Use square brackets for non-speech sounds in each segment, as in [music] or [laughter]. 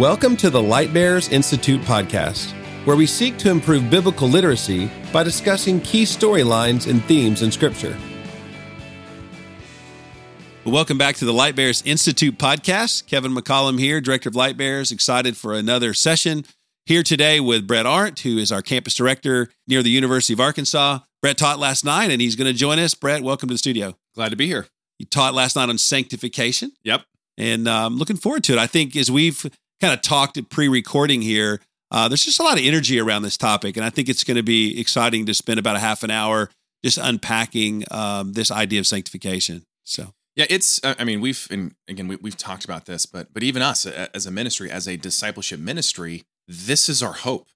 Welcome to the Light Bearers Institute podcast, where we seek to improve biblical literacy by discussing key storylines and themes in Scripture. Welcome back to the Light Bearers Institute podcast. Kevin McCollum here, Director of Light Bearers, excited for another session here today with Brett Arndt, who is our campus director near the University of Arkansas. Brett taught last night and he's going to join us. Brett, welcome to the studio. Glad to be here. You taught last night on sanctification. Yep. And I'm um, looking forward to it. I think as we've kind of talked pre-recording here. Uh, there's just a lot of energy around this topic, and I think it's going to be exciting to spend about a half an hour just unpacking um, this idea of sanctification. So. Yeah, it's. I mean, we've and again we, we've talked about this, but but even us as a ministry, as a discipleship ministry, this is our hope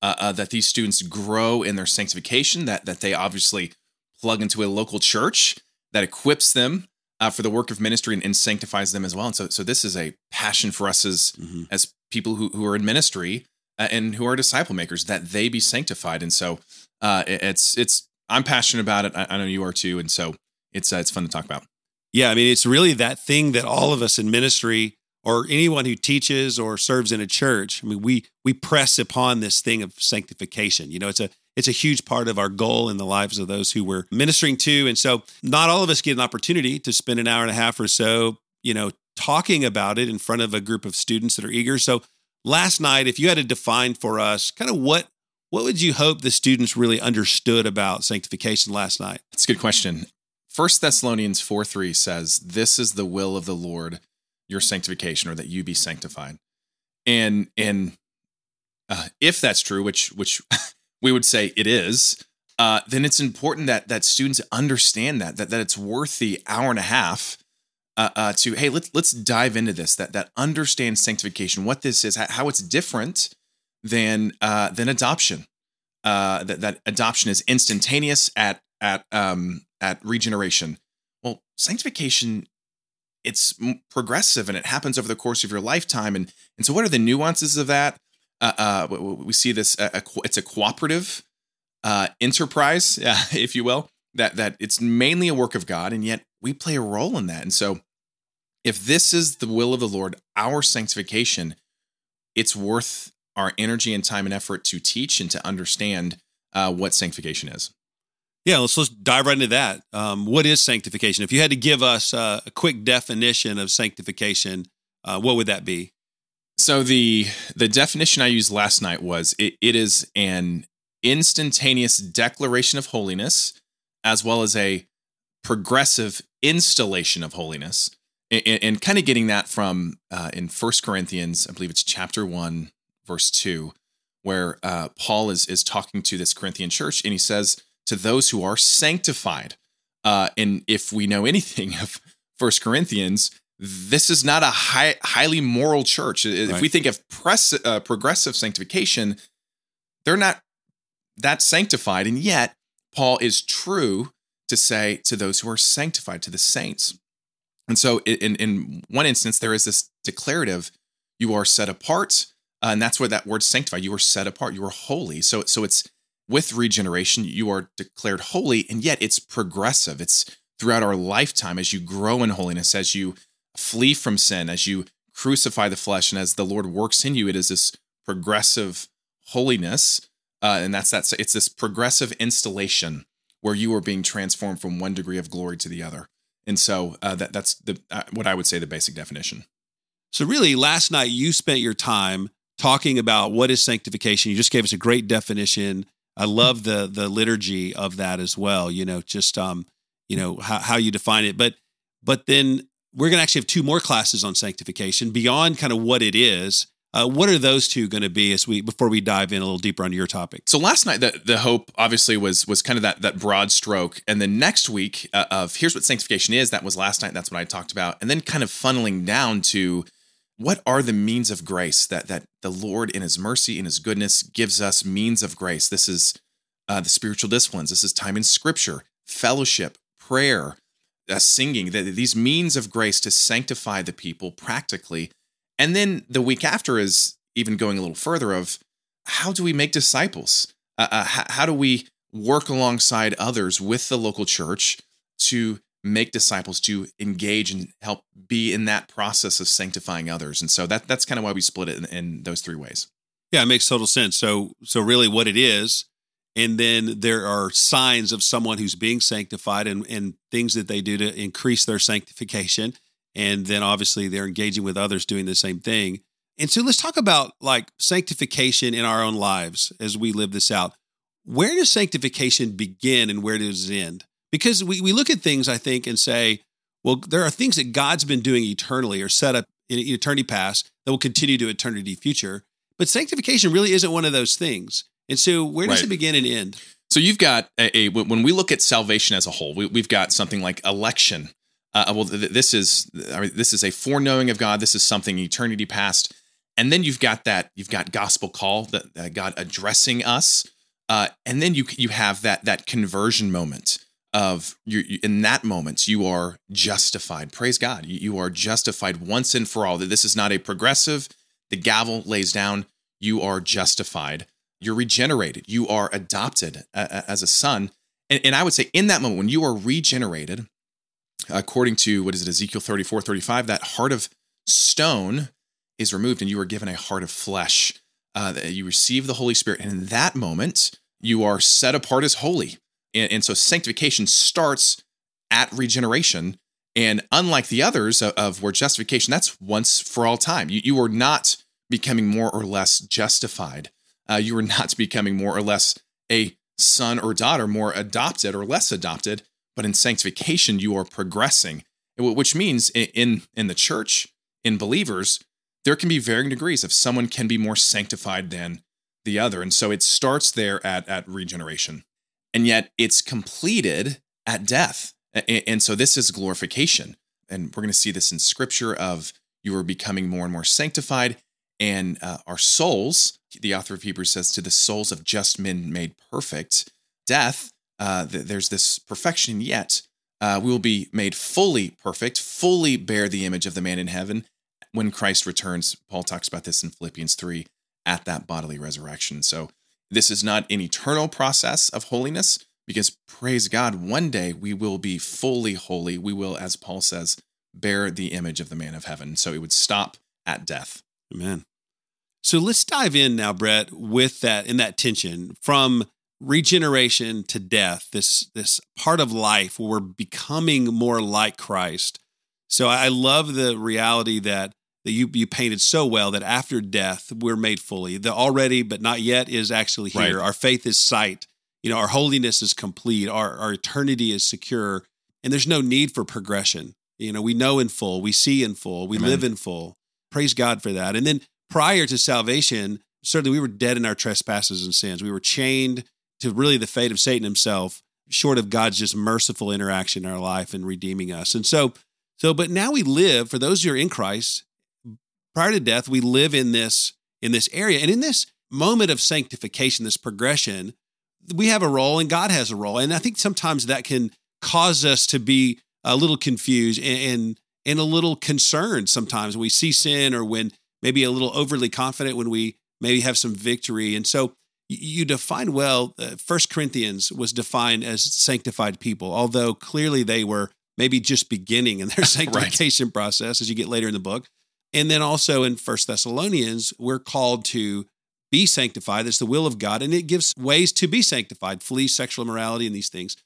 uh, uh, that these students grow in their sanctification. That that they obviously plug into a local church that equips them uh, for the work of ministry and, and, sanctifies them as well. And so, so this is a passion for us as mm-hmm. as people who, who are in ministry uh, and who are disciple makers that they be sanctified. And so, uh, it, it's it's I'm passionate about it. I, I, know you are too. And so, it's uh, it's fun to talk about. Yeah, I mean, it's really that thing that all of us in ministry or anyone who teaches or serves in a church, I mean, we we press upon this thing of sanctification. You know, it's a it's a huge part of our goal in the lives of those who we're ministering to. And so not all of us get an opportunity to spend an hour and a half or so, you know, talking about it in front of a group of students that are eager. So last night, if you had to define for us kind of what what would you hope the students really understood about sanctification last night? That's a good question. First Thessalonians 4 3 says, This is the will of the Lord, your sanctification, or that you be sanctified. And and uh, if that's true, which which [laughs] we would say it is, uh, then it's important that that students understand that that that it's worth the hour and a half uh, uh, to hey let's let's dive into this that that understand sanctification what this is how it's different than uh, than adoption. Uh, that that adoption is instantaneous at at um, at regeneration. Well sanctification it's progressive and it happens over the course of your lifetime and and so what are the nuances of that uh, uh, we see this. Uh, it's a cooperative uh, enterprise, [laughs] if you will. That that it's mainly a work of God, and yet we play a role in that. And so, if this is the will of the Lord, our sanctification, it's worth our energy and time and effort to teach and to understand uh, what sanctification is. Yeah, let's let's dive right into that. Um, what is sanctification? If you had to give us uh, a quick definition of sanctification, uh, what would that be? So the the definition I used last night was it, it is an instantaneous declaration of holiness as well as a progressive installation of holiness and, and kind of getting that from uh, in First Corinthians, I believe it's chapter one, verse two, where uh, Paul is is talking to this Corinthian church, and he says to those who are sanctified. Uh, and if we know anything of First Corinthians, this is not a high, highly moral church. If right. we think of press, uh, progressive sanctification, they're not that sanctified. And yet, Paul is true to say to those who are sanctified, to the saints. And so, in, in one instance, there is this declarative you are set apart. Uh, and that's where that word sanctified, you are set apart, you are holy. So, so it's with regeneration, you are declared holy, and yet it's progressive. It's throughout our lifetime as you grow in holiness, as you flee from sin, as you crucify the flesh, and as the Lord works in you, it is this progressive holiness, uh, and that's that. It's this progressive installation where you are being transformed from one degree of glory to the other. And so uh, that that's the uh, what I would say the basic definition. So really, last night you spent your time talking about what is sanctification. You just gave us a great definition. I love the the liturgy of that as well. You know, just um, you know how, how you define it, but but then we're going to actually have two more classes on sanctification beyond kind of what it is. Uh, what are those two going to be as we before we dive in a little deeper on your topic? So last night, the the hope obviously was was kind of that that broad stroke, and then next week uh, of here's what sanctification is. That was last night. That's what I talked about, and then kind of funneling down to what are the means of grace that that the Lord in His mercy in His goodness gives us means of grace. This is uh, the spiritual disciplines. This is time in Scripture, fellowship, prayer, uh, singing, the, these means of grace to sanctify the people practically. And then the week after is even going a little further of how do we make disciples? Uh, uh, how, how do we work alongside others with the local church to make disciples to engage and help be in that process of sanctifying others. And so that that's kind of why we split it in, in those three ways. Yeah, it makes total sense. So so really what it is, and then there are signs of someone who's being sanctified and, and things that they do to increase their sanctification. And then obviously they're engaging with others doing the same thing. And so let's talk about like sanctification in our own lives as we live this out. Where does sanctification begin and where does it end? Because we, we look at things, I think, and say, well, there are things that God's been doing eternally or set up in eternity past that will continue to eternity future. But sanctification really isn't one of those things. And so where does right. it begin and end? So you've got a, a, when we look at salvation as a whole, we, have got something like election. Uh, well, th- this is I mean, this is a foreknowing of God. This is something eternity past, and then you've got that you've got gospel call that, that God addressing us, uh, and then you you have that that conversion moment of you, you in that moment you are justified. Praise God, you, you are justified once and for all. That this is not a progressive. The gavel lays down. You are justified you're regenerated, you are adopted as a son. And, and I would say in that moment, when you are regenerated, according to what is it, Ezekiel 34, 35, that heart of stone is removed and you are given a heart of flesh. Uh, you receive the Holy Spirit. And in that moment, you are set apart as holy. And, and so sanctification starts at regeneration. And unlike the others of, of where justification, that's once for all time. You, you are not becoming more or less justified uh, you are not [laughs] becoming more or less a son or daughter, more adopted or less adopted, but in sanctification, you are progressing, which means in, in the church, in believers, there can be varying degrees of someone can be more sanctified than the other. And so it starts there at, at regeneration. And yet it's completed at death. And so this is glorification. And we're going to see this in scripture of you are becoming more and more sanctified and uh, our souls, the author of Hebrews says, to the souls of just men made perfect, death, uh, th- there's this perfection, yet uh, we will be made fully perfect, fully bear the image of the man in heaven when Christ returns. Paul talks about this in Philippians 3 at that bodily resurrection. So this is not an eternal process of holiness because praise God, one day we will be fully holy. We will, as Paul says, bear the image of the man of heaven. So it would stop at death. Amen. So let's dive in now, Brett, with that in that tension from regeneration to death, this this part of life where we're becoming more like Christ. So I love the reality that that you you painted so well that after death we're made fully. The already but not yet is actually here. Right. Our faith is sight. You know, our holiness is complete. Our our eternity is secure, and there's no need for progression. You know, we know in full, we see in full, we Amen. live in full. Praise God for that. And then prior to salvation, certainly we were dead in our trespasses and sins. We were chained to really the fate of Satan himself, short of God's just merciful interaction in our life and redeeming us. And so, so, but now we live, for those who are in Christ, prior to death, we live in this, in this area. And in this moment of sanctification, this progression, we have a role and God has a role. And I think sometimes that can cause us to be a little confused and, and and a little concerned sometimes when we see sin or when maybe a little overly confident when we maybe have some victory. And so you define well, uh, First Corinthians was defined as sanctified people, although clearly they were maybe just beginning in their [laughs] sanctification right. process as you get later in the book. And then also in First Thessalonians, we're called to be sanctified. That's the will of God, and it gives ways to be sanctified, flee sexual immorality and these things.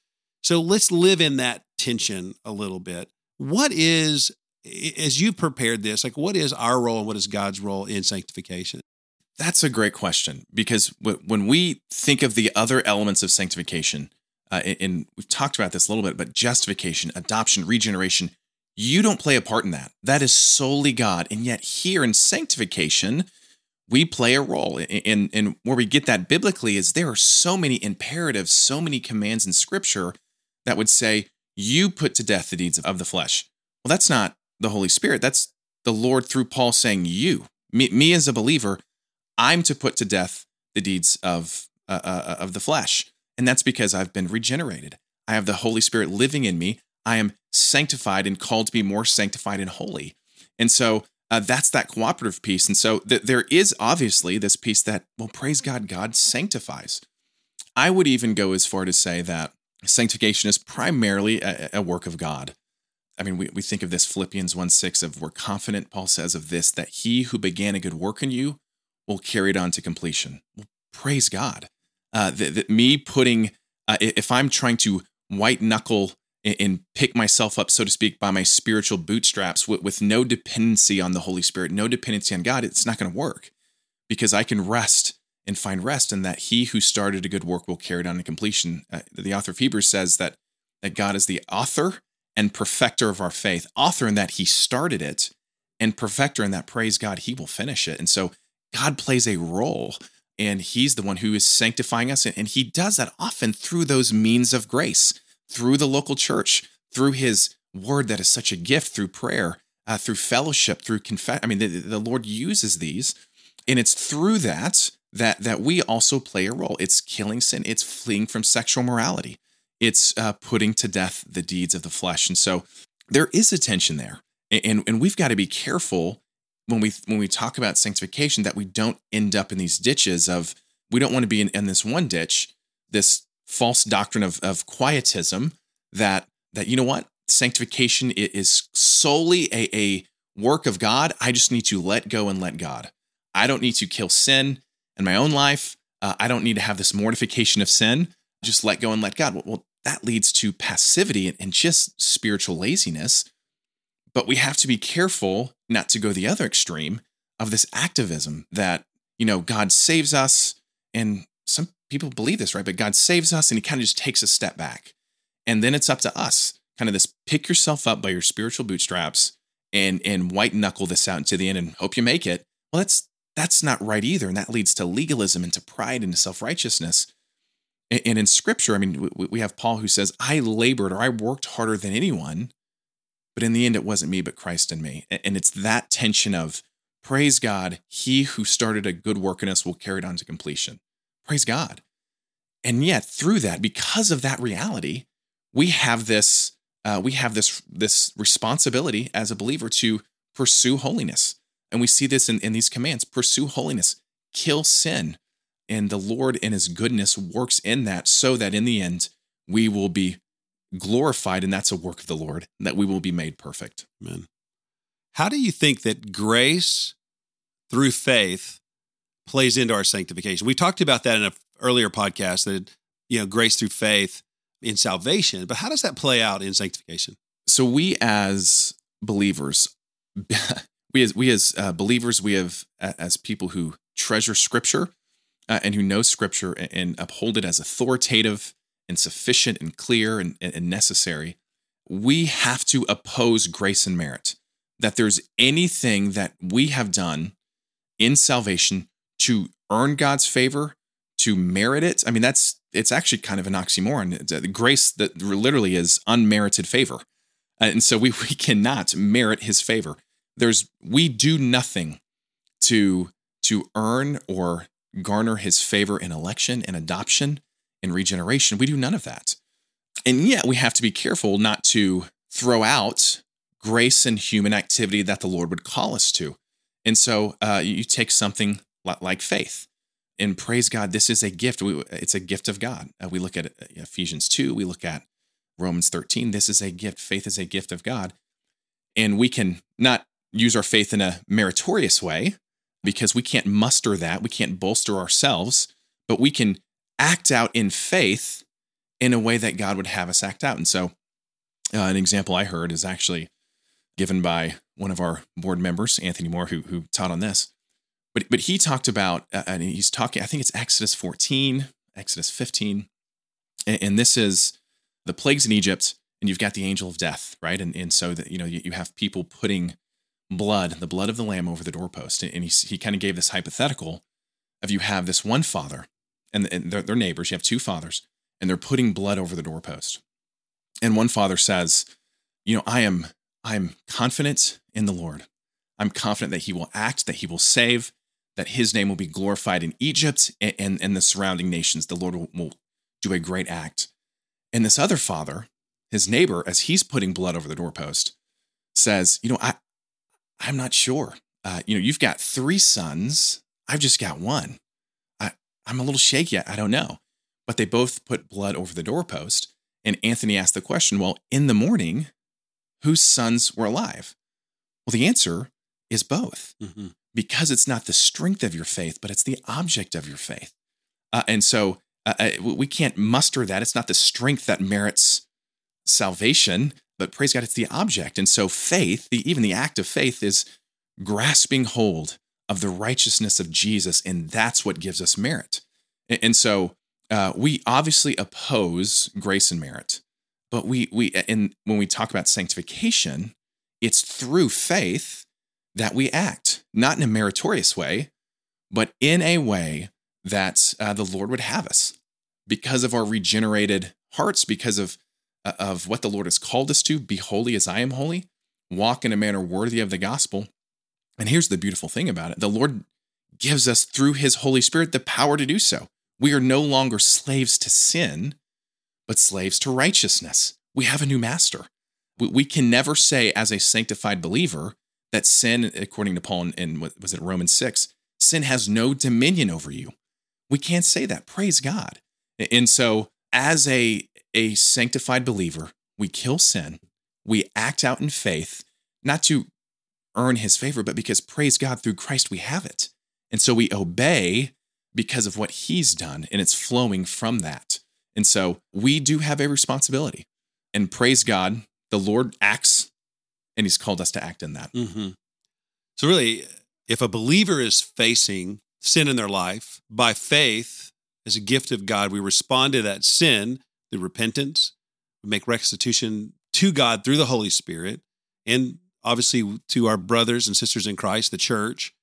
So let's live in that tension a little bit what is as you prepared this like what is our role and what is god's role in sanctification? That's a great question because when we think of the other elements of sanctification uh, and we've talked about this a little bit but justification adoption regeneration you don't play a part in that. That is solely god and yet here in sanctification we play a role and, and where we get that biblically is there are so many imperatives so many commands in scripture that would say you put to death the deeds of the flesh. Well, that's not the Holy Spirit. That's the Lord through Paul saying, You, me, me as a believer, I'm to put to death the deeds of, uh, uh, uh, of the flesh. And that's because I've been regenerated. I have the Holy Spirit living in me. I am sanctified and called to be more sanctified and holy. And so uh, that's that cooperative piece. And so th- there is obviously this piece that, well, praise God, God sanctifies. I would even go as far to say that sanctification is primarily a, a work of God. I mean, we, we think of this Philippians 1 6 of we're confident, Paul says, of this, that he who began a good work in you will carry it on to completion. Well, praise God. Uh, that, that me putting, uh, if I'm trying to white knuckle and, and, pick myself up, so to speak, by my spiritual bootstraps with, with no dependency on the Holy Spirit, no dependency on God, it's not going to work because I can rest and find rest in that he who started a good work will carry it on to completion. Uh, the author of Hebrews says that, that God is the author and perfecter of our faith, author in that he started it, and perfecter in that, praise God, he will finish it. And so God plays a role and he's the one who is sanctifying us. And he does that often through those means of grace, through the local church, through his word that is such a gift, through prayer, uh, through fellowship, through confess. I mean, the, the Lord uses these. And it's through that that that we also play a role. It's killing sin. It's fleeing from sexual morality. It's uh, putting to death the deeds of the flesh. And so there is a tension there, and and we've got to be careful when we when we talk about sanctification that we don't end up in these ditches of we don't want to be in, in this one ditch, this false doctrine of of quietism that that you know what sanctification is solely a, a work of God. I just need to let go and let God. I don't need to kill sin in my own life. Uh, I don't need to have this mortification of sin. Just let go and let God. Well, that leads to passivity and just spiritual laziness. But we have to be careful not to go the other extreme of this activism that, you know, God saves us. And some people believe this, right? But God saves us and he kind of just takes a step back. And then it's up to us, kind of this pick yourself up by your spiritual bootstraps and and white knuckle this out into the end and hope you make it. Well, that's that's not right either. And that leads to legalism and to pride and to self righteousness. And in scripture, I mean, we have Paul who says, I labored or I worked harder than anyone, but in the end, it wasn't me, but Christ in me. And it's that tension of praise God, he who started a good work in us will carry it on to completion. Praise God. And yet, through that, because of that reality, we have this. Uh, we have this this responsibility as a believer to pursue holiness and we see this in, in these commands pursue holiness, kill sin. And the Lord, in his goodness, works in that so that in the end, we will be glorified. And that's a work of the Lord, that we will be made perfect. Amen. How do you think that grace through faith plays into our sanctification? We talked about that in an earlier podcast that, you know, grace through faith in salvation, but how does that play out in sanctification? So, we as believers, [laughs] we as we as uh, believers, we have as people who treasure Scripture uh, and who know Scripture and, and, uphold it as authoritative and sufficient and clear and, and necessary. We have to oppose grace and merit. That there's anything that we have done in salvation to earn God's favor, to merit it. I mean, that's it's actually kind of an oxymoron. Uh, grace that literally is unmerited favor. And so we, [laughs] we cannot merit his favor there's we do nothing to to earn or garner his favor in election and adoption and regeneration. We do none of that. And yet we have to be careful not to throw out grace and human activity that the Lord would call us to. And so uh, you take something like faith and praise God, this is a gift. It's a gift of God. Uh, we look at uh, Ephesians 2, we look at Romans 13. This is a gift. Faith is a gift of God. And we can not use our faith in a meritorious way because we can't muster that. We can't bolster ourselves, but we can act out in faith in a way that God would have us act out. And so, uh, an example I heard is actually given by one of our board members, Anthony Moore, who, who taught on this. But, but he talked about, uh, and he's talking, I think it's Exodus 14, Exodus 15. And, and this is the plagues in Egypt, and you've got the angel of death, right? And, and so that, you know, you, you have people putting blood, the blood of the lamb over the doorpost. And he, he kind of gave this hypothetical of you have this one father and, and they're, they're neighbors, you have two fathers, and they're putting blood over the doorpost. And one father says, you know, I am I am confident in the Lord. I'm confident that he will act, that he will save, that his name will be glorified in Egypt and, and, and the surrounding nations. The Lord will, will do a great act. And this other father, his neighbor, as he's putting blood over the doorpost, says, You know, I, I'm not sure. Uh, you know, you've got three sons. I've just got one. I, I'm a little shaky. I don't know. But they both put blood over the doorpost. And Anthony asked the question, well, in the morning, whose sons were alive? Well, the answer is both, mm-hmm. because it's not the strength of your faith, but it's the object of your faith. Uh, and so uh, uh we can't muster that. It's not the strength that merits salvation, but praise God, it's the object. And so faith, the, even the act of faith, is grasping hold of the righteousness of Jesus, and that's what gives us merit. And, and so uh, we obviously oppose grace and merit, but we we and when we talk about sanctification, it's through faith that we act, not in a meritorious way, but in a way that uh, the Lord would have us because of our regenerated hearts, because of of what the Lord has called us to, be holy as I am holy, walk in a manner worthy of the gospel. And here's the beautiful thing about it the Lord gives us through his Holy Spirit the power to do so. We are no longer slaves to sin, but slaves to righteousness. We have a new master. We can never say, as a sanctified believer, that sin, according to Paul in, was it, Romans 6, sin has no dominion over you. We can't say that. Praise God. And so, as a, a sanctified believer, we kill sin, we act out in faith, not to earn his favor, but because, praise God, through Christ we have it. And so we obey because of what he's done, and it's flowing from that. And so we do have a responsibility. And praise God, the Lord acts, and he's called us to act in that. Mm-hmm. So, really, if a believer is facing sin in their life by faith as a gift of God, we respond to that sin through repentance, we make restitution to God through the Holy Spirit, and obviously to our brothers and sisters in Christ, the church.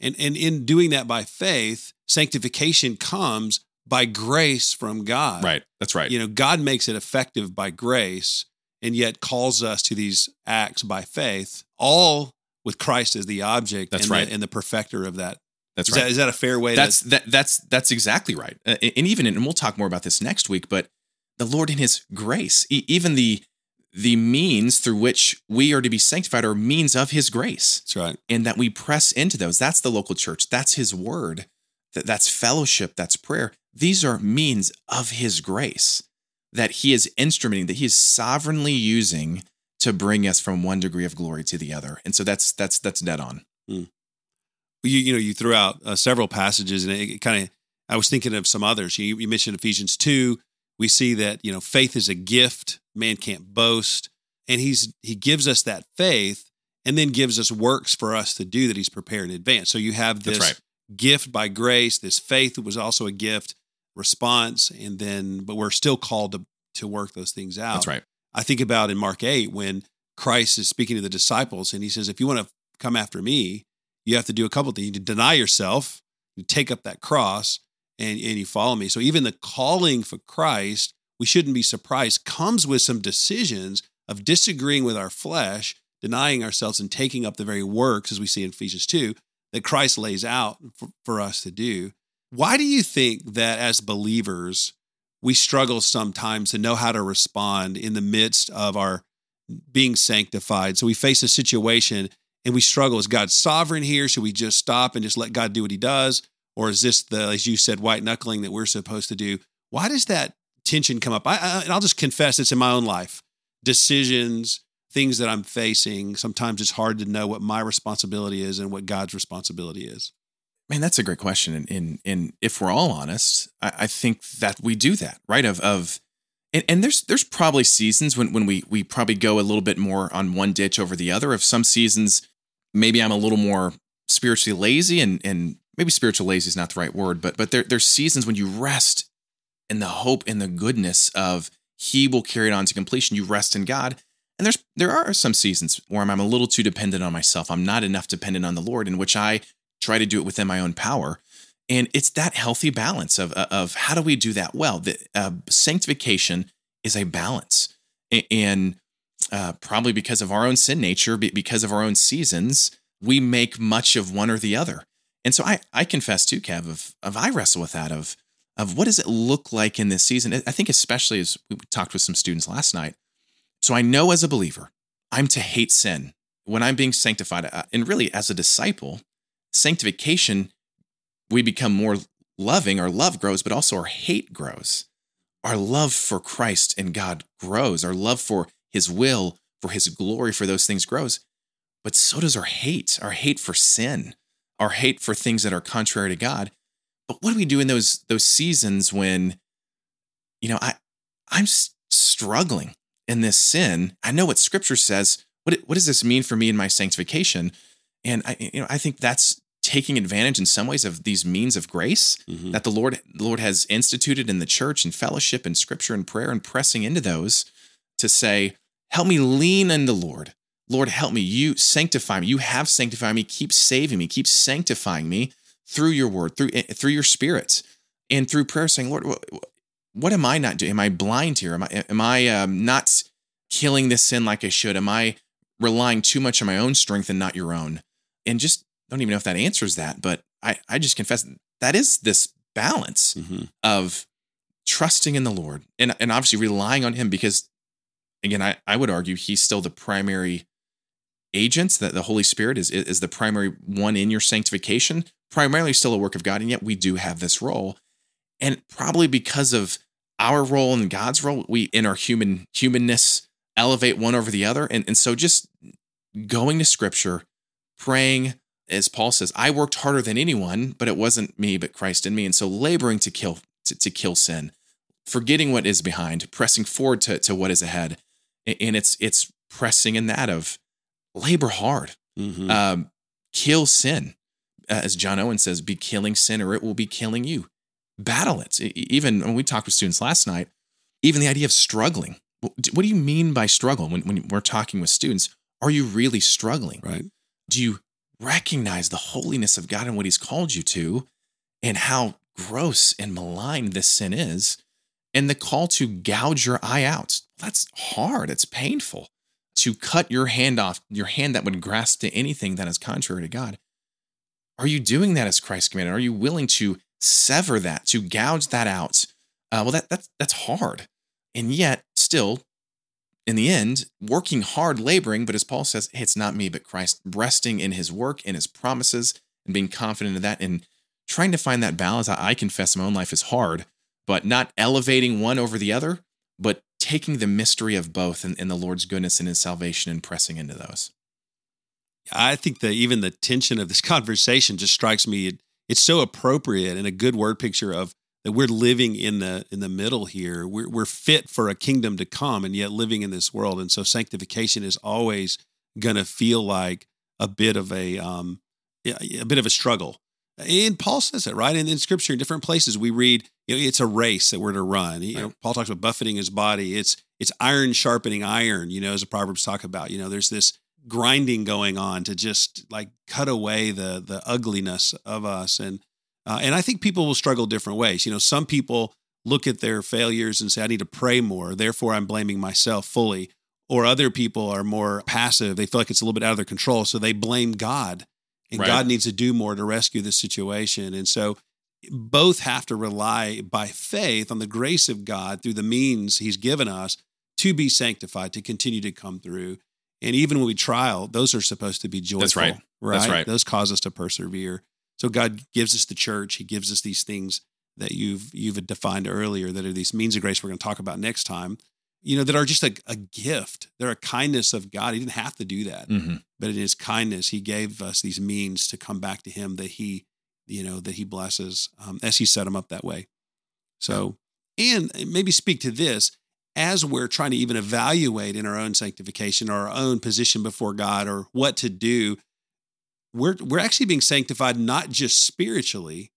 And, and in doing that by faith, sanctification comes by grace from God. Right. That's right. You know, God makes it effective by grace and yet calls us to these acts by faith, all with Christ as the object that's and, right. the, and the perfecter of that. That's is right. That, is that a fair way? That's to- that that's that's exactly right. Uh, and even and we'll talk more about this next week, but the Lord in his grace, even the the means through which we are to be sanctified are means of his grace. That's right. And that we press into those. That's the local church. That's his word. That, that's fellowship. That's prayer. These are means of his grace that he is instrumenting, that he is sovereignly using to bring us from one degree of glory to the other. And so that's that's that's dead on. Hmm. You you know you threw out uh, several passages and it, it kind of I was thinking of some others. You, you mentioned Ephesians two. We see that you know faith is a gift. Man can't boast. And he's he gives us that faith and then gives us works for us to do that he's prepared in advance. So you have this right. gift by grace this faith that was also a gift response and then but we're still called to to work those things out. That's right. I think about in mark 8 when christ is speaking to the disciples and he says if you want to come after me you have to do a couple things. You deny yourself you take up that cross and, and you follow me so even the calling for christ we shouldn't be surprised, comes with some decisions of disagreeing with our flesh, denying ourselves, and taking up the very works, as we see in Ephesians 2, that Christ lays out for, for us to do. Why do you think that as believers, we struggle sometimes to know how to respond in the midst of our being sanctified? So we face a situation and we struggle. Is God sovereign here? Should we just stop and just let God do what he does? Or is this the, as you said, white knuckling that we're supposed to do? Why does that tension come up. I, I, and I'll just confess it's in my own life. Decisions, things that I'm facing. Sometimes it's hard to know what my responsibility is and what God's responsibility is. Man, that's a great question. And, and, and if we're all honest, I, I, think that we do that, right? Of, of, and, and there's, there's probably seasons when, when we, we probably go a little bit more on one ditch over the other. Of some seasons, maybe I'm a little more spiritually lazy and, and maybe spiritual lazy is not the right word, but, but there, there's seasons when you rest in the hope and the goodness of He will carry it on to completion. You rest in God. And there's there are some seasons where I'm, I'm a little too dependent on myself. I'm not enough dependent on the Lord, in which I try to do it within my own power. And it's that healthy balance of of how do we do that well? The uh, sanctification is a balance, and uh, probably because of our own sin nature, because of our own seasons, we make much of one or the other. And so I I confess too, Kev, of of I wrestle with that of of what does it look like in this season. I think especially as we talked with some students last night. So I know as a believer, I'm to hate sin when I'm being sanctified, uh, and really as a disciple, sanctification, we become more loving. Our love grows, but also our hate grows. our love for Christ and God grows, our love for his will, for his glory, for those things grows. But so does our hate, our hate for sin, our hate for things that are contrary to God. But what do we do in those those seasons when, you know, I I'm struggling in this sin? I know what Scripture says. What what does this mean for me in my sanctification? And I you know I think that's taking advantage in some ways of these means of grace mm-hmm. that the Lord the Lord has instituted in the church and fellowship and Scripture and prayer and pressing into those to say, help me lean in the Lord. Lord, help me. You sanctify me. You have sanctified me. Keep saving me. Keep sanctifying me through your word, through eh, through your spirit, and through prayer, saying, Lord, what, what am I not doing? Am I blind here? Am I am I um, not killing this sin like I should? Am I relying too much on my own strength and not your own? And just don't even know if that answers that, but I I just confess that is this balance mm-hmm. of trusting in the Lord and and obviously relying on Him because again I I would argue He's still the primary agents that the Holy Spirit is is the primary one in your sanctification, primarily still a work of God, and yet we do have this role. And probably because of our role and God's role, we in our human humanness elevate one over the other. And, and so just going to scripture, praying, as Paul says, I worked harder than anyone, but it wasn't me, but Christ in me. And so laboring to kill to, to kill sin, forgetting what is behind, pressing forward to, to what is ahead. And it's it's pressing in that of labor hard, mm-hmm. um, kill sin. As John Owen says, be killing sin or it will be killing you. Battle it. Even when we talked with students last night, even the idea of struggling. What do you mean by struggle when, when we're talking with students? Are you really struggling? Right. Do you recognize the holiness of God and what He's called you to and how gross and malign this sin is? And the call to gouge your eye out. That's hard. It's painful to cut your hand off, your hand that would grasp to anything that is contrary to God. Are you doing that as Christ commanded? Are you willing to sever that, to gouge that out? Uh, well, that, that's, that's hard. And yet, still, in the end, working hard, laboring, but as Paul says, hey, it's not me, but Christ, resting in his work and his promises and being confident of that and trying to find that balance. I, I confess my own life is hard, but not elevating one over the other, but taking the mystery of both and, and the Lord's goodness and his salvation and pressing into those. I think that even the tension of this [laughs] conversation just strikes me. It, it's so appropriate and a good word picture of that we're living in the in the middle here. We're we're fit for a kingdom to come, and yet living in this world. And so sanctification is always going to feel like a bit of a um, a bit of a struggle. And Paul says it right in, in Scripture in different places. We read, you know, it's a race that we're to run. You know, Paul talks about buffeting his body. It's it's iron sharpening iron. You know, as the Proverbs talk about. You know, there's this grinding going on to just like cut away the the ugliness of us. And uh, and I think people will struggle different ways. You know, some people look at their failures and say, I need to pray more. Therefore, I'm blaming myself fully. Or other people are more passive. They feel like it's a little bit out of their control, so they blame God and right. God needs to do more to rescue the situation. And so both have to rely by faith on the grace of God through the means He's given us to be sanctified, to continue to come through. And even when we trial, those are supposed to be joyful. That's right. right. That's right. Those cause us to persevere. So God gives us the church. He gives us these things that you've you've defined earlier that are these means of grace we're going to talk about next time you know, that are just a, a gift. They're a kindness of God. He didn't have to do that, mm-hmm. but in His kindness, He gave us these means to come back to Him that He, you know, that He blesses um, as He set them up that way. So, and maybe speak to this as we're trying to even evaluate in our own sanctification or our own position before God or what to do. We're we're actually being sanctified not just spiritually.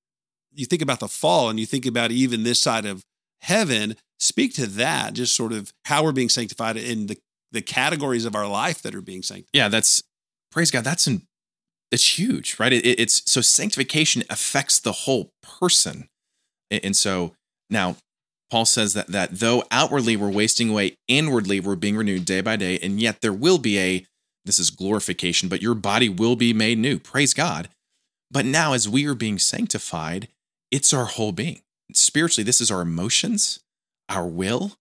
You think about the fall, and you think about even this side of heaven speak to that just sort of how we're being sanctified in the the categories of our life that are being sanctified. Yeah that's praise god that's an it's huge right? It, it's so sanctification affects the whole person. And so now paul says that that though outwardly we're wasting away inwardly we're being renewed day by day and yet there will be a this is glorification but your body will be made new. Praise god. But now as we are being sanctified it's our whole being spiritually this is our emotions our will,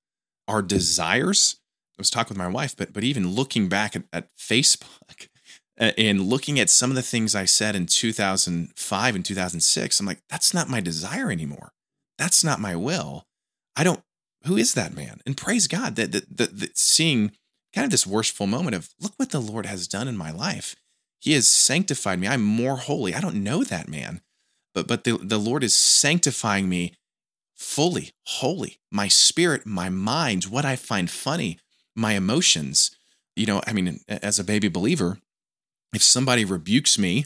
our desires. I was talking with my wife, but but even looking back at, at Facebook [laughs] and looking at some of the things I said in 2005 and 2006, I'm like, that's not my desire anymore. That's not my will. I don't. who is that man? And praise God that, that, that, that seeing kind of this worshipful moment of look what the Lord has done in my life. He has sanctified me. I'm more holy. I don't know that man, but but the, the Lord is sanctifying me fully, holy. My spirit, my mind, what I find funny, my emotions. You know, I mean, as a baby believer, if somebody rebukes me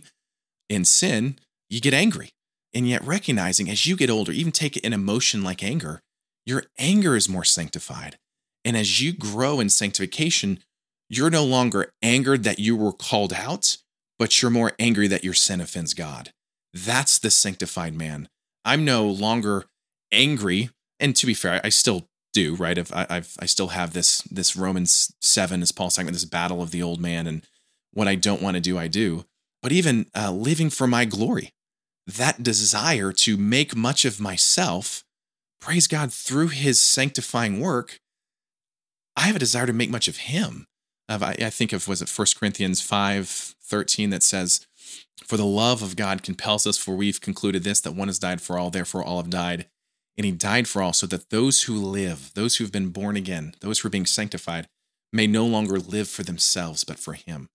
in sin, you get angry. And yet, recognizing as you get older, even take an emotion like anger, your anger is more sanctified. And as you grow in sanctification, you're no longer angered that you were called out, but you're more angry that your sin offends God. That's the sanctified man. I'm no longer angry, and to be fair, I still do, right? I've, I've I still have this this Romans seven, as Paul saying, this battle of the old man, and what I don't want to do, I do. But even uh, living for my glory, that desire to make much of myself, praise God, through his sanctifying work, I have a desire to make much of him. I, I think of, was it 1 Corinthians 5 13 that says, For the love of God compels us, for we've concluded this, that one has died for all, therefore all have died. And he died for all, so that those who live, those who have been born again, those who are being sanctified, may no longer live for themselves, but for him.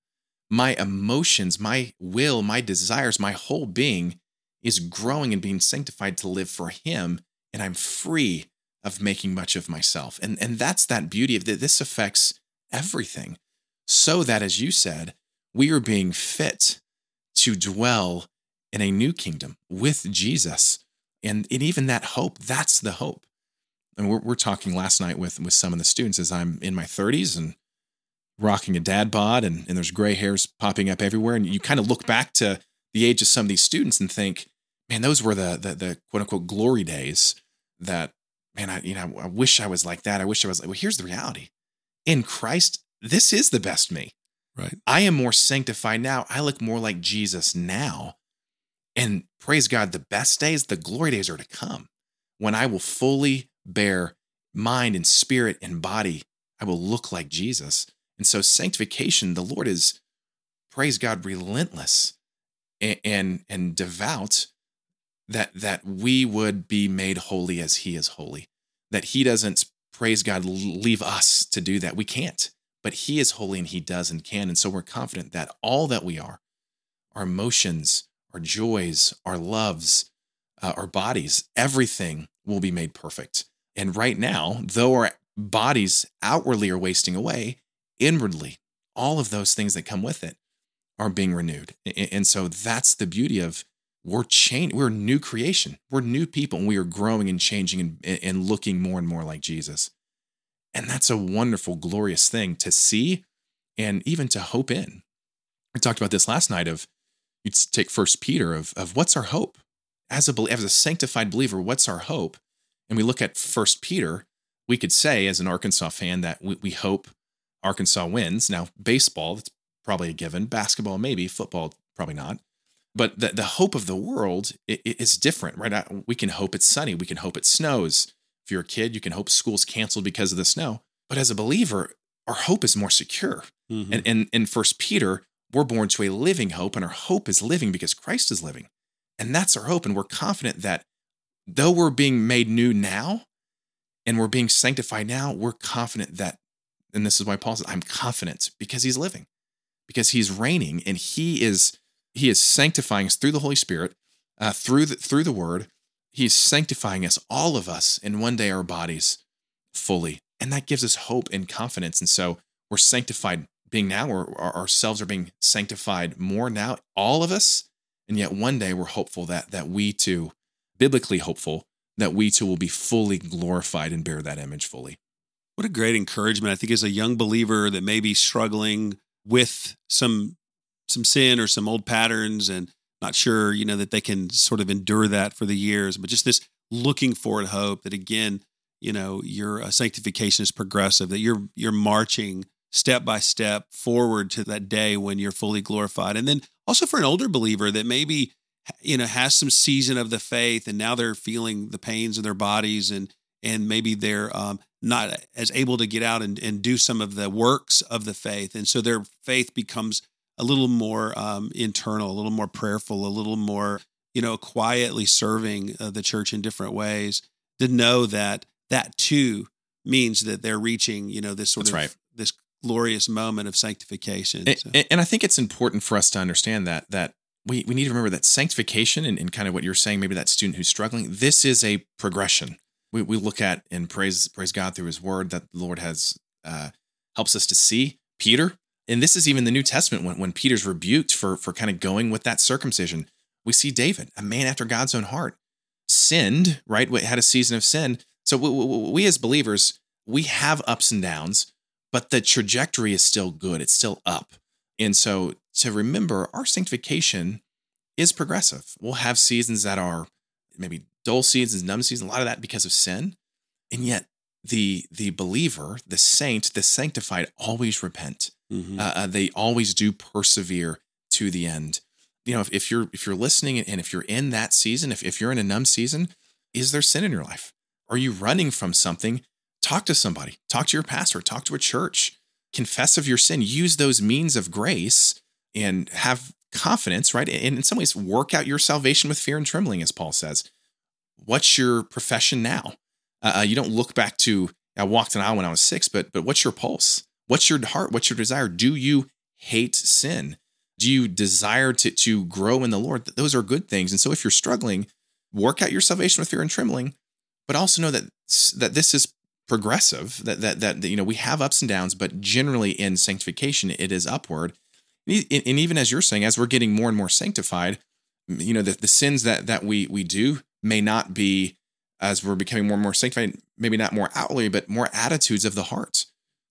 My emotions, my will, my desires, my whole being is growing and being sanctified to live for Him, and I'm free of making much of myself. And, and that's that beauty of that this affects everything. So that, as you said, we are being fit to dwell in a new kingdom with Jesus. And, and even that hope, that's the hope. And we're, we're talking last night with, with some of the students as I'm in my 30s and rocking a dad bod and, and there's gray hairs popping up everywhere. And you kind of look back to the age of some of these students and think, man, those were the the, the quote unquote glory days that man, I you know, I wish I was like that. I wish I was like, well, here's the reality. In Christ, this is the best me. Right. I am more sanctified now. I look more like Jesus now. And praise God, the best days, the glory days are to come when I will fully bear mind and spirit and body. I will look like Jesus. And so, sanctification, the Lord is, praise God, relentless and, and, and devout that that we would be made holy as he is holy that he doesn't praise god leave us to do that we can't but he is holy and he does and can. And so we're confident that all that we are our emotions our joys our loves uh, our bodies everything will be made perfect. And right now though our bodies outwardly are wasting away inwardly all of those things that come with it are being renewed. And so that's the beauty of we're change we're new creation. We're new people and we are growing and changing and, and looking more and more like jesus and that's a wonderful glorious thing to see and even to hope in. We talked about this last night of you take first peter of, of what's our hope? As a as a sanctified believer what's our hope? And we look at first peter we could say as an arkansas fan that we, we hope arkansas wins. Now baseball that's probably a given. Basketball maybe. Football probably not. But the, the hope of the world is different, right? We can hope it's sunny. We can hope it snows. If you're a kid, you can hope school's canceled because of the snow. But as a believer, our hope is more secure. Mm-hmm. And, and in First Peter, we're born to a living hope, and our hope is living because Christ is living. And that's our hope. And we're confident that though we're being made new now and we're being sanctified now, we're confident that, and this is why Paul says, I'm confident because he's living, because he's reigning and he is he is sanctifying us through the Holy Spirit, uh, through the, through the Word. He's sanctifying us, all of us, and one day our bodies fully, and that gives us hope and confidence. And so we're sanctified, being now, or ourselves are being sanctified more now, all of us, and yet one day we're hopeful that that we too, biblically hopeful, that we too will be fully glorified and bear that image fully. What a great encouragement. I think as a young believer that may be struggling with some some sin or some old patterns and not sure, you know, that they can sort of endure that for the years, but just this looking forward hope that again, you know, your uh, sanctification is progressive, that you're you're marching step by step forward to that day when you're fully glorified. And then also for an older believer that maybe you know has some season of the faith and now they're feeling the pains in their bodies and and maybe they're um, not as able to get out and, and do some of the works of the faith and so their faith becomes a little more um, internal, a little more prayerful, a little more, you know, quietly serving uh, the church in different ways, to know that that too means that they're reaching, you know, this sort That's of right. this glorious moment of sanctification. And, So- and I think it's important for us to understand that that we, we need to remember that sanctification and, and kind of what you're saying, maybe that student who's struggling, this is a progression. We, we look at and praise praise God through His Word that the Lord has uh, helps us to see Peter, and this is even the New Testament when when Peter's rebuked for for kind of going with that circumcision. We see David, a man after God's own heart, sinned right, had a season of sin. So we, we, we as believers, we have ups and downs, but the trajectory is still good. It's still up. And so to remember, our sanctification is progressive. We'll have seasons that are maybe dull seasons, numb seasons, a lot of that because of sin. And yet the the believer, the saint, the sanctified always repent. Mhm. Uh, uh, they always do persevere to the end. You know, if, if you're if you're listening and if you're in that season, if, if you're in a numb season, is there sin in your life? Are you running from something? Talk to somebody. Talk to your pastor. Talk to a church. Confess of your sin. Use those means of grace and have confidence, right? And in some ways, work out your salvation with fear and trembling, as Paul says. What's your profession now? Uh, uh, you don't look back to I walked an aisle when I was six, but but what's your pulse? What's your heart? What's your desire? Do you hate sin? Do you desire to to grow in the Lord? Those are good things. And so if you're struggling, work out your salvation with fear and trembling, but also know that that this is progressive. That that that, that you know we have ups and downs, but generally in sanctification it is upward. And even as you're saying, as we're getting more and more sanctified, you know the, the sins that that we we do may not be as we're becoming more and more sanctified, maybe not more outwardly, but more attitudes of the heart.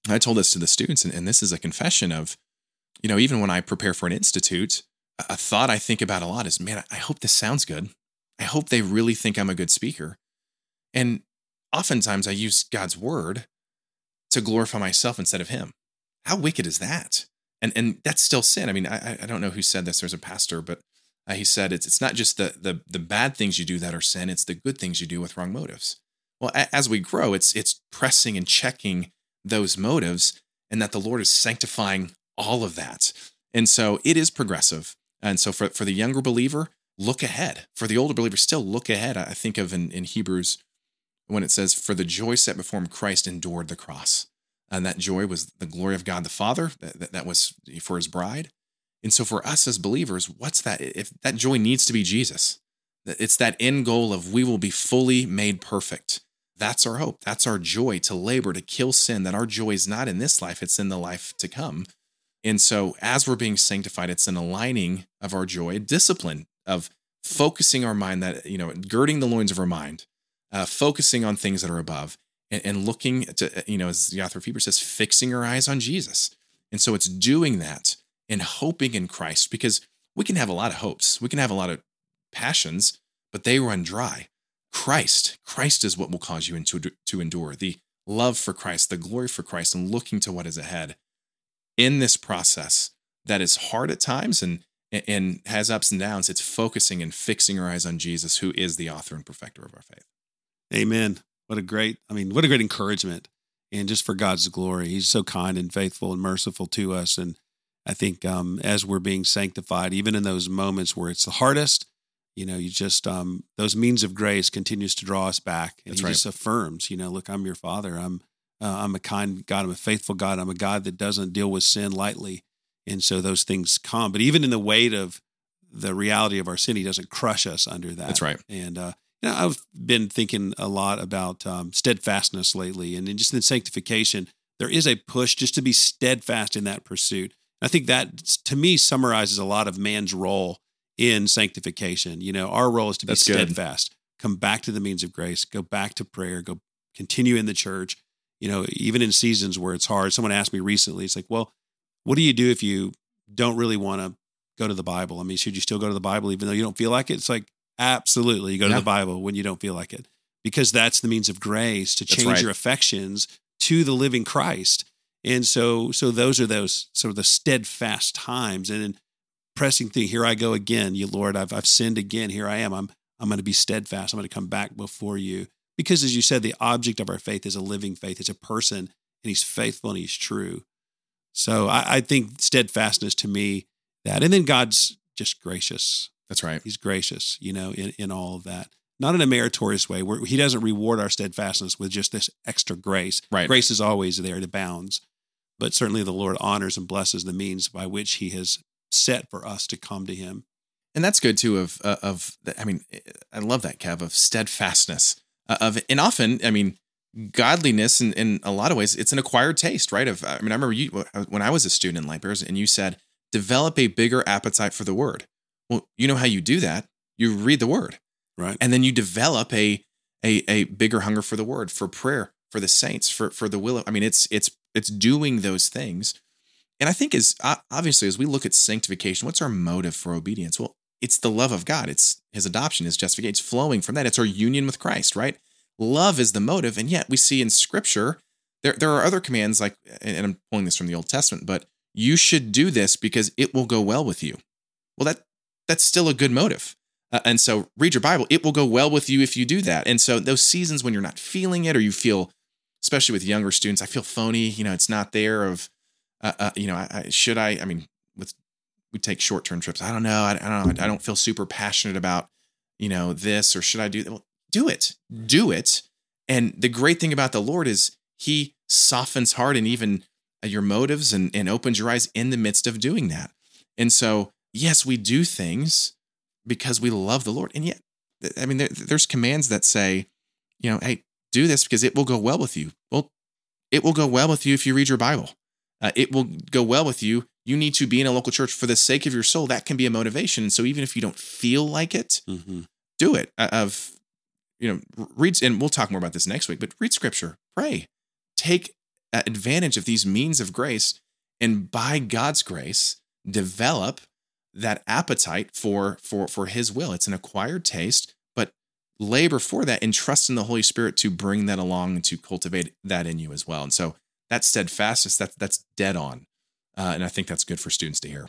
I told this to the students, and, and this is a confession of, you know, even when I prepare for an institute, a, thought I think about a lot is, man, I hope this sounds good. I hope they really think I'm a good speaker. And oftentimes I use God's word to glorify myself instead of Him. How wicked is that? And and that's still sin. I mean, I I don't know who said this. There's a pastor, but uh, he said it's it's not just the the the bad things you do that are sin. It's the good things you do with wrong motives. Well, a, as we grow, it's it's pressing and checking those motives, and that the Lord is sanctifying all of that. And so it is progressive. And so for for the younger believer, look ahead. For the older believer, still look ahead. I think of in in Hebrews when it says, "For the joy set before him, Christ endured the cross." And that joy was the glory of God the Father. That, that, that was for his bride. And so for us as believers, what's that? If that joy needs to be Jesus, it's that end goal of we will be fully made perfect. That's our hope. That's our joy to labor, to kill sin, that our joy is not in this life, it's in the life to come. And so as we're being sanctified, it's an aligning of our joy, a discipline of focusing our mind that, you know, girding the loins of our mind, uh, focusing on things that are above and, and looking to, you know, as the author of Hebrews says, fixing our eyes on Jesus. And so it's doing that and hoping in Christ because we can have a lot of hopes. We can have a lot of passions, but they run dry. Christ, Christ is what will cause you into, to endure the love for Christ, the glory for Christ, and looking to what is ahead. In this process that is hard at times and and has ups and downs, it's focusing and fixing our eyes on Jesus, who is the author and perfecter of our faith. Amen. What a great, I mean, what a great encouragement. And just for God's glory. He's so kind and faithful and merciful to us. And I think um, as we're being sanctified, even in those moments where it's the hardest, you know, you just um, those means of grace continues to draw us back, and That's he right. just affirms, you know, look, I'm your father. I'm uh, I'm a kind God. I'm a faithful God. I'm a God that doesn't deal with sin lightly, and so those things come. But even in the weight of the reality of our sin, He doesn't crush us under that. That's right. And uh, you know, I've been thinking a lot about um, steadfastness lately, and in just in sanctification, there is a push just to be steadfast in that pursuit. I think that to me summarizes a lot of man's role in sanctification. You know, our role is to be That's good. steadfast, come back to the means of grace, go back to prayer, go continue in the church. You know, even in seasons where it's hard. Someone asked me recently, it's like, well, what do you do if you don't really want to go to the Bible? I mean, should you still go to the Bible even though you don't feel like it? It's like, absolutely, you go Yeah. to the Bible when you don't feel like it because that's the means of grace to change right. your affections to the living Christ. And so, so those are those sort of the steadfast times. And then pressing thing, here I go again. You Lord, I've I've sinned again. Here I am. I'm I'm going to be steadfast. I'm going to come back before you. Because as you said, the object of our faith is a living faith. It's a person, and he's faithful and he's true. So I, I think steadfastness to me that, and then God's just gracious. That's right. He's gracious, you know, in, in all of that. not in a meritorious way, where He doesn't reward our steadfastness with just this extra grace. Right. Grace is always there, it abounds. But certainly the Lord honors and blesses the means by which He has set for us to come to Him. and that's good too of uh, of i mean i love that kev of steadfastness uh, of and often i mean godliness in, in a lot of ways it's an acquired taste right of i mean i remember you when i was a student in light and you said develop a bigger appetite for the word well you know how you do that you read the word Right. and then you develop a a, a bigger hunger for the word for prayer for the saints for for the will of i mean it's it's it's doing those things and i think as obviously as we look at sanctification what's our motive for obedience? Well it's the love of god. It's his adoption his justification. It's flowing from that. It's our union with christ right? Love is the motive. And yet we see in scripture there there are other commands like and i'm pulling this from the old testament but you should do this because it will go well with you. Well that that's still a good motive. Uh, and so read your Bible. It will go well with you if you do that. And so those seasons when you're not feeling it or you feel, especially with younger students, I feel phony, you know, it's not there of, uh, uh, you know, I, I, should I, I mean, with, we take short-term trips. I don't know. I, I don't know. I don't feel super passionate about, you know, this or should I do? Well, do it, do it. And the great thing about the Lord is he softens heart and even uh, your motives and, and opens your eyes in the midst of doing that. And so, yes, we do things because we love the Lord. And yet, I mean, there, there's commands that say, you know, hey, do this because it will go well with you. Well, it will go well with you if you read your Bible. Uh, it will go well with you. You need to be in a local church for the sake of your soul. That can be a motivation. And so, even if you don't feel like it, Mm-hmm. do it. Uh, Of you know, read, and we'll talk more about this next week. But read Scripture, pray, take uh, advantage of these means of grace, and by God's grace, develop that appetite for for for his will it's an acquired taste but labor for that and trust in the holy spirit to bring that along and to cultivate that in you as well and so that steadfastness that that's dead on uh, and i think that's good for students to hear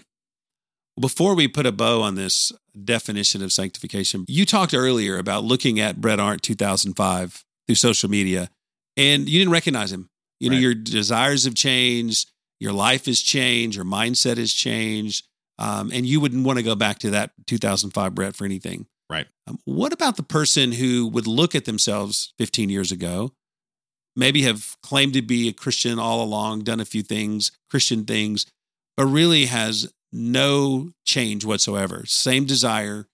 Before we put a bow on this definition of sanctification, you talked earlier about looking at Brett Arndt 2005 through social media, and you didn't recognize him. You know, Right. your desires have changed, your life has changed, your mindset has changed, um, and you wouldn't want to go back to that 2005 Brett for anything. Right. Um, what about the person who would look at themselves 15 years ago, maybe have claimed to be a Christian all along, done a few things, Christian things, but really has no change whatsoever. Same desire,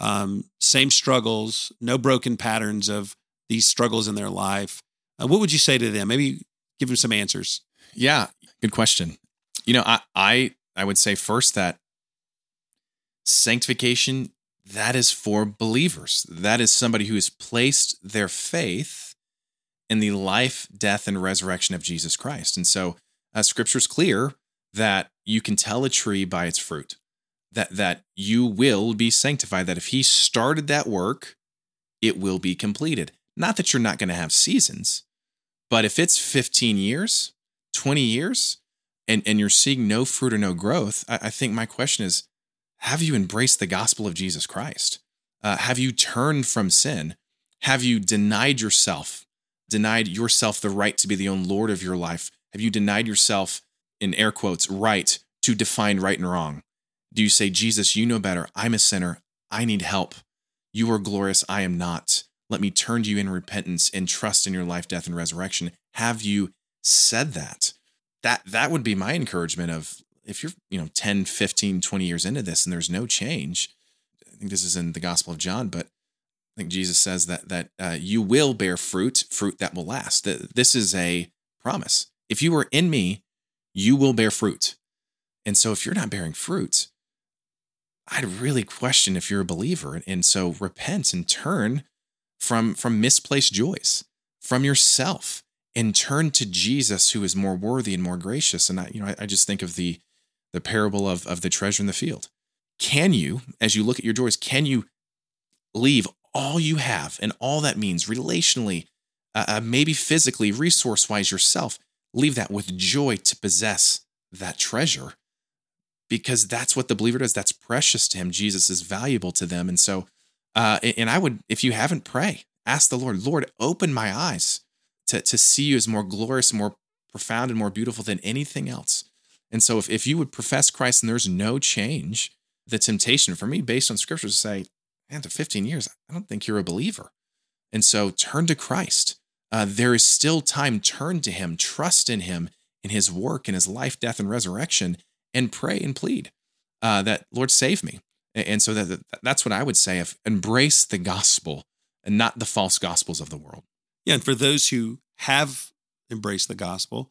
um, same struggles, no broken patterns of these struggles in their life. Uh, what would you say to them? Maybe give them some answers. Yeah, good question. You know, I I I would say first that sanctification that is for believers. That is somebody who has placed their faith in the life, death, and resurrection of Jesus Christ. And so, uh, Scripture's clear that you can tell a tree by its fruit. That that you will be sanctified. That if He started that work, it will be completed. Not that you're not going to have seasons, but if it's 15 years, 20 years and, and you're seeing no fruit or no growth, I, I think my question is have you embraced the gospel of Jesus Christ? Uh, have you turned from sin? Have you denied yourself, denied yourself the right to be the own Lord of your life? Have you denied yourself, in air quotes, right to define right and wrong? Do you say, Jesus, you know better. I'm a sinner. I need help. You are glorious. I am not. Let me turn to you in repentance and trust in your life, death, and resurrection. Have you said that? That that would be my encouragement of if you're, you know, 10, 15, 20 years into this and there's no change. I think this is in the Gospel of John, but I think Jesus says that that uh, you will bear fruit, fruit that will last. This is a promise. If you are in me, you will bear fruit. And so if you're not bearing fruit, I'd really question if you're a believer. And so repent and turn from from misplaced joys, from yourself, and turn to Jesus, who is more worthy and more gracious. And I, you know, I, I just think of the the parable of of the treasure in the field. Can you, as you look at your joys, can you leave all you have and all that means relationally, uh, uh, maybe physically, resource wise yourself, leave that with joy to possess that treasure? Because that's what the believer does. That's precious to him. Jesus is valuable to them. And so, uh, and I would, if you haven't, pray. Ask the Lord, Lord, open my eyes to, to see you as more glorious, more profound, and more beautiful than anything else. And so, if, if you would profess Christ and there's no change, the temptation for me, based on scripture, to say, after 15 years, I don't think you're a believer. And so turn to Christ. Uh, there is still time. Turn to Him, trust in Him, in His work, in His life, death, and resurrection, and pray and plead uh, that, Lord, save me. And so that, that's what I would say of embrace the gospel and not the false gospels of the world. Yeah. And for those who have embraced the gospel,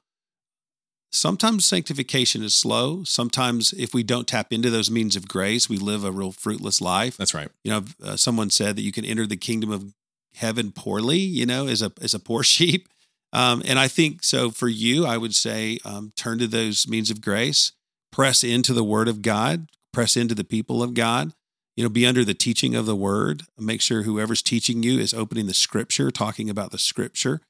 sometimes sanctification is slow. Sometimes, if we don't tap into those means of grace, we live a real fruitless life. That's right. You know, uh, someone said that you can enter the kingdom of heaven poorly. You know, as a as a poor [laughs] sheep. Um, and I think so for you, I would say um, turn to those means of grace, press into the Word of God, press into the people of God. You know, be under the teaching of the Word. Make sure whoever's teaching you is opening the Scripture, talking about the Scripture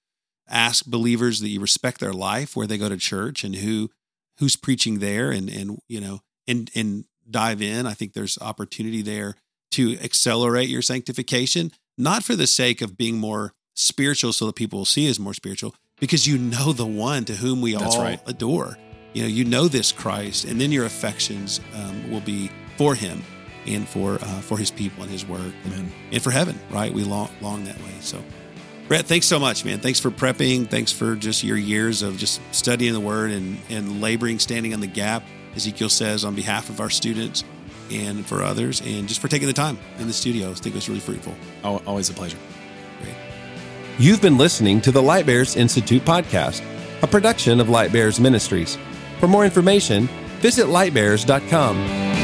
ask believers that you respect their life where they go to church and who who's preaching there and and you know and and dive in i think there's opportunity there to accelerate your sanctification not for the sake of being more spiritual so that people will see as more spiritual because you know the one to whom we That's all right. adore you know you know this christ and then your affections um, will be for him and for uh, for his people and his work Amen. and for heaven right we long long that way so Brett, thanks so much, man. Thanks for prepping. Thanks for just your years of just studying the word and, and laboring, standing on the gap, Ezekiel says, on behalf of our students and for others, and just for taking the time in the studio. I think it was really fruitful. Always a pleasure. Great. You've been listening to the Light Bears Institute podcast, a production of Light Bears Ministries. For more information, visit lightbears.com.